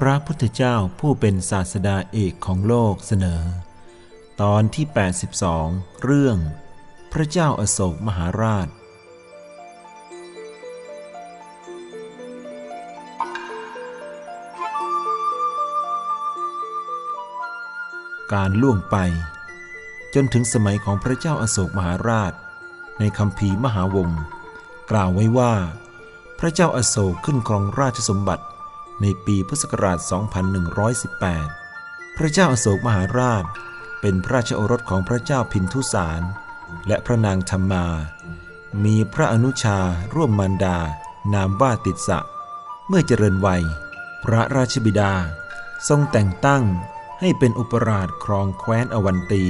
พระพุทธเจ้าผู้เป็นศาสดาเอกของโลกเสนอ ตอนที่ 82 เรื่อง พระเจ้าอโศกมหาราช การล่วงไป จนถึงสมัยของพระเจ้าอโศกมหาราช ในคำภีมหาวงกล่าวไว้ว่า พระเจ้าอโศกขึ้นครองราชสมบัติ ในปีพุทธศักราช 2118 พระเจ้าอโศกมหาราช เป็นพระราชโอรสของพระเจ้าพินทุสาร และพระนางธรรมา มีพระอนุชาร่วมมารดา นามว่าติดสะ เมื่อเจริญวัย พระราชบิดา ทรงแต่งตั้งให้เป็นอุปราชครองแคว้นอวันตี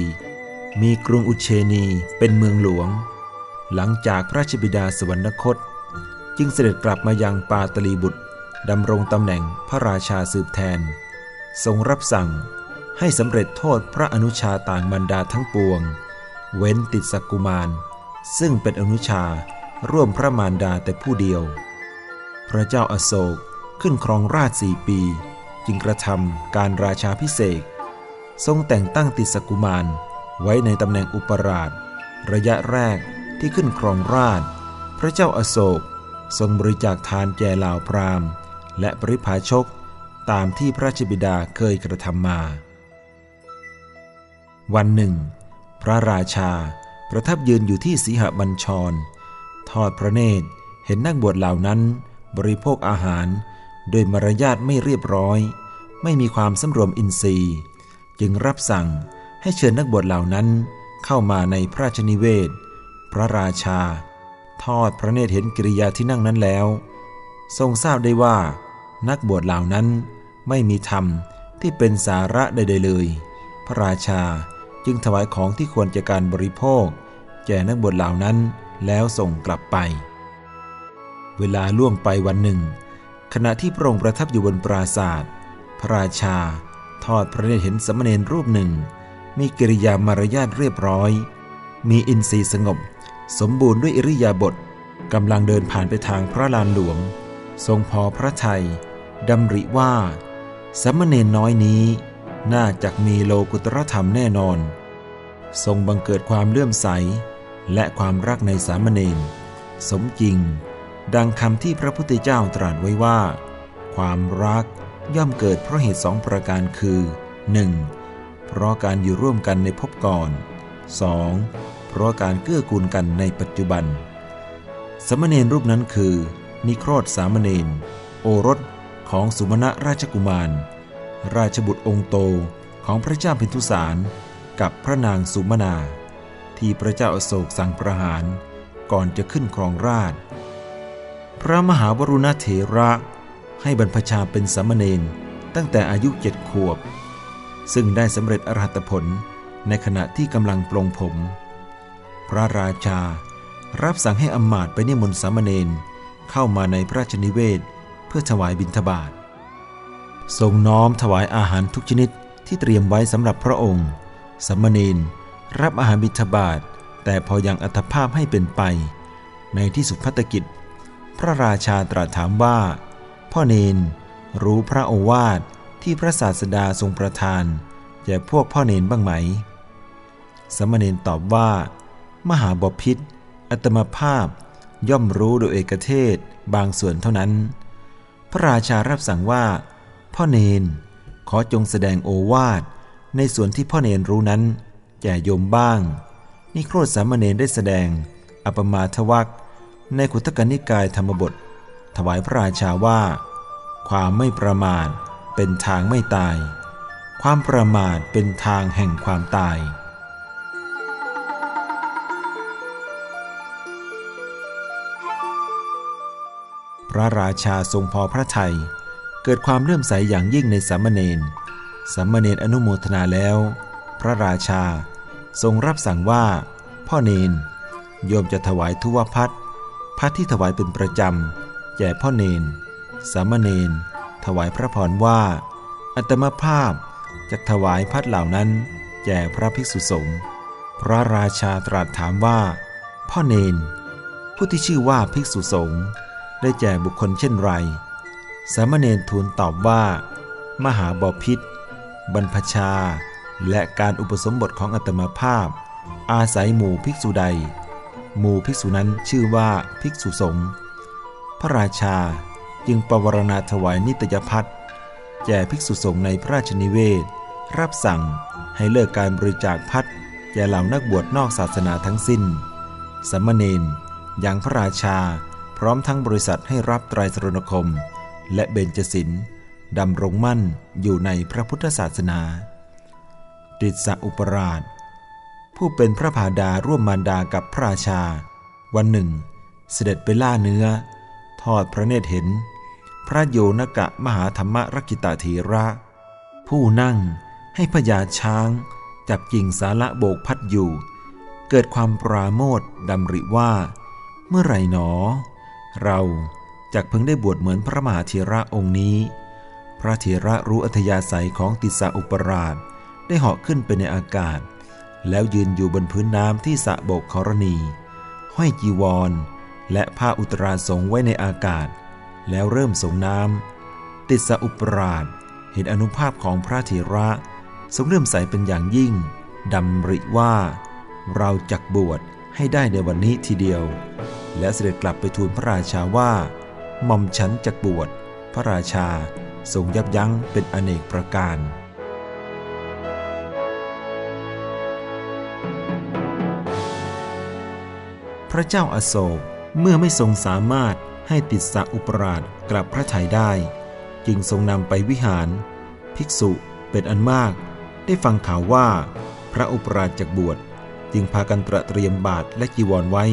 มีกรุงอุเชนีเป็นเมืองหลวง หลังจากพระราชบิดาสวรรคต จึงเสด็จกลับมายังปาตลีบุตร ดำรงตำแหน่งพระราชาสืบแทน ทรงรับสั่งให้สำเร็จโทษพระอนุชาต่างบรรดาทั้งปวง เว้นติดสกุมาร ซึ่งเป็นอนุชาร่วมพระมารดาแต่ผู้เดียว พระเจ้าอาโศกขึ้นครองราชสี่ปี จึงกระทำการราชาพิเศษทรงแต่งตั้งติดสกุมารไว้ในตำแหน่งอุปราช ระยะแรกที่ขึ้นครองราช พระเจ้าอาโศกทรงบริจาคทานแก่เหล่าพราหมณ์ และปริพาชกตามที่พระราชบิดาเคยกระทำมา วันหนึ่ง พระราชาประทับยืนอยู่ที่สีหบัญชร ทอดพระเนตรเห็นนักบวชเหล่านั้น บริโภคอาหารโดยมารยาทไม่เรียบร้อย ไม่มีความสำรวมอินทรีย์ จึงรับสั่งให้เชิญนักบวชเหล่านั้นเข้ามาในพระราชนิเวศ พระราชา ทอดพระเนตรเห็นกิริยาที่นั่งนั้นแล้ว ทรงทราบได้ว่า นักบวชเหล่านั้นไม่มีธรรมที่เป็นสาระใดๆเลย พระราชาจึงถวายของที่ควรจะการบริโภค แก่นักบวชเหล่านั้นแล้วส่งกลับไป เวลาล่วงไปวันหนึ่ง ขณะที่พระองค์ประทับอยู่บนปราศาสตร์พระราชาทอดพระเนตรเห็นสมณเณรรูปหนึ่ง มีกิริยามารยาทเรียบร้อย มีอินทรีย์สงบ สมบูรณ์ด้วยอิริยาบถกำลังเดินผ่านไปทางพระลานหลวง ทรงพอพระทัยดำริว่า สมณเณรน้อยนี้ น่าจะมีโลกุตรธรรมแน่นอน ทรงบังเกิดความเลื่อมใส และความรักในสามเณรสมจริง ดังคำที่พระพุทธเจ้าตรัสไว้ว่า ความรักย่อมเกิดเพราะเหตุสองประการคือ 1. เพราะการอยู่ร่วมกันในภพก่อน 2. เพราะการเกื้อกูลกันในปัจจุบัน สมณเณรรูปนั้นคือ นิโครธสามเณรโอรสของสุมาณะราชกุมาร ราชบุตรองค์โตของพระเจ้าพินทุสารกับพระนางสุมาณาที่พระเจ้าอโศกสั่งประหารก่อนจะขึ้นครองราช พระมหาวรุณเถระให้บรรพชาเป็นสามเณรตั้งแต่อายุเจ็ดขวบ ซึ่งได้สำเร็จอรหัตผลในขณะที่กำลังปลงผม พระราชารับสั่งให้อมาตไปนิมนต์สามเณร เข้ามาในพระราชนิเวศ เพื่อถวายบิณฑบาตทรงน้อมถวายอาหารทุกชนิดที่เตรียมไว้สำหรับพระองค์สมมณีนรับอาหารบิณฑบาตแต่พอยังอัตภาพให้เป็นไป ในที่สุดพัตกิจ พระราชาตรัสถามว่า พ่อเนนรู้พระโอวาทที่พระศาสดาทรงประทานแก่พวกพ่อเนนบ้างไหม สมณเณรตอบว่า มหาบพิษอัตมภาพ ย่อมรู้โดยเอกเทศบางส่วนเท่านั้น พระราชารับสั่งว่า พ่อเนนขอจงแสดงโอวาทในส่วนที่พ่อเนนรู้นั้นแก่โยมบ้าง นิโครธสามเณรได้แสดง อปมาทวักในขุตกนิกายธรรมบท ถวายพระราชาว่า ความไม่ประมาทเป็นทางไม่ตาย ความประมาทเป็นทางแห่งความตาย พระราชาทรงพอพระทัยเกิดความเลื่อมใสอย่างยิ่งในสามเณรสามเณรอนุโมทนาแล้ว พระราชาทรงรับสั่งว่า พ่อเนนโยมจะถวายทุวพัดพัดที่ถวายเป็นประจำแก่พ่อเนนสามเณรถวายพระพรว่า อัตมภาพจะถวายพัดเหล่านั้นแก่พระภิกษุสงฆ์พระราชาตรัสถามว่า พ่อเนนผู้ที่ชื่อว่าภิกษุสงฆ์ ได้แก่บุคคลเช่นไร สามเณรทูลตอบว่า มหาบอพิษบรรพชา และการอุปสมบทของอัตมาภาพ อาศัยหมู่ภิกษุใด หมู่ภิกษุนั้นชื่อว่าภิกษุสงฆ์พระราชาจึงประวรณาถวายนิตยพัฒน์แก่ภิกษุสงฆ์ในพระราชนิเวศ รับสั่งให้เลิกการบริจาคพัดแก่เหล่านักบวชนอกศาสนาทั้งสิ้น สมณเณรอย่างพระราชา พร้อมทั้งบริษัทให้รับไตรสรณคม และเบญจศิลป์ดำรงมั่นอยู่ในพระพุทธศาสนาดิสอุปราช ผู้เป็นพระพาดาร่วมมารดากับพระราชา วันหนึ่ง เสด็จไปล่าเนื้อ ทอดพระเนตรเห็น พระโยนกะมหาธรรมรักิตาธีระ ผู้นั่งให้พญาช้าง จับกิ่งสาระโบกพัดอยู่ เกิดความปราโมทดำริว่า เมื่อไรหนอ เราจากเพิ่งได้บวชเหมือนพระมหาเถระองค์นี้ พระเถระรู้อัธยาศัยของติสาอุปราชได้เหาะขึ้นไปในอากาศ แล้วยืนอยู่บนพื้นน้ำที่สะโบกครณี ห้อยจีวร และผ้าอุตราสงไว้ในอากาศ แล้วเริ่มสงน้ำติสาอุปราชเห็นอนุภาพของพระเถระทรงเริ่มใสเป็นอย่างยิ่งดำริว่า เราจักบวช ให้ได้ในวันนี้ทีเดียว และเสด็จกลับไปทูลพระราชาว่าหม่อมฉันจักบวชพระราชาทรงยับยั้งเป็นอเนกประการพระเจ้าอาโศกเมื่อไม่ทรงสามารถให้ติดสะอุปราชกลับพระทัยได้ จึงทรงนำไปวิหาร ภิกษุเป็นอันมาก ได้ฟังข่าวว่า พระอุปราชจากบวช จึงพากันตระเตรียมบาทและจีวรไว้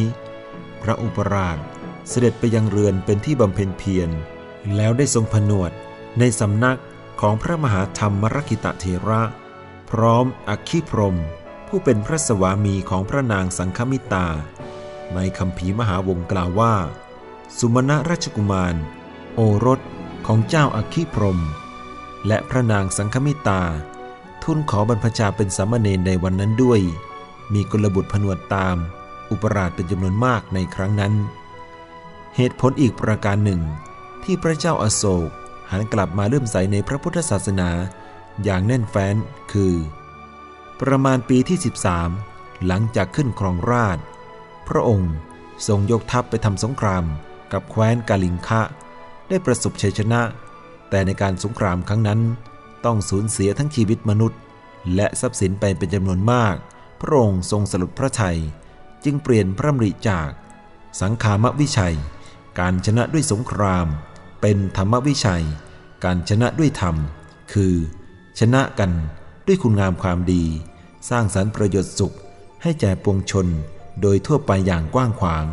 พระอุปราชเสด็จไปยังเรือนเป็นที่บำเพ็ญเพียร แล้วได้ทรงผนวดในสำนักของพระมหาธรรมมรกิตะเทระ พร้อมอัคคีพรม ผู้เป็นพระสวามีของพระนางสังคมิตา ในคำภีมหาวงกล่าวว่า สุมาณราชกุมาร โอรสของเจ้าอัคคีพรม และพระนางสังคมิตา ทุนขอบรรพชาเป็นสามเณรในวันนั้นด้วย มีกลบุตรผนวดตาม อุปราชเป็นจำนวนมากในครั้งนั้น เหตุผลอีกประการหนึ่ง ที่พระเจ้าอาโศกหันกลับมาเลื่อมใสในพระพุทธศาสนาอย่างแน่นแฟ้นคือ ประมาณปีที่ 13 หลังจากขึ้นครองราช พระองค์ทรงยกทัพไปทำสงครามกับแคว้นกาลิงคะ ได้ประสบชัยชนะ แต่ในการสงครามครั้งนั้น ต้องสูญเสียทั้งชีวิตมนุษย์ และทรัพย์สินไปเป็นจำนวนมาก พระองค์ทรงสลุดพระทัยจึงเปลี่ยนพระมริจาก สังขามวิชัย การชนะด้วยสงคราม เป็นธรรมวิชัย การชนะด้วยธรรม คือ ชนะกันด้วยคุณงามความดี สร้างสรรค์ประโยชน์สุขให้แก่ปวงชนโดยทั่วไปอย่างกว้างขวาง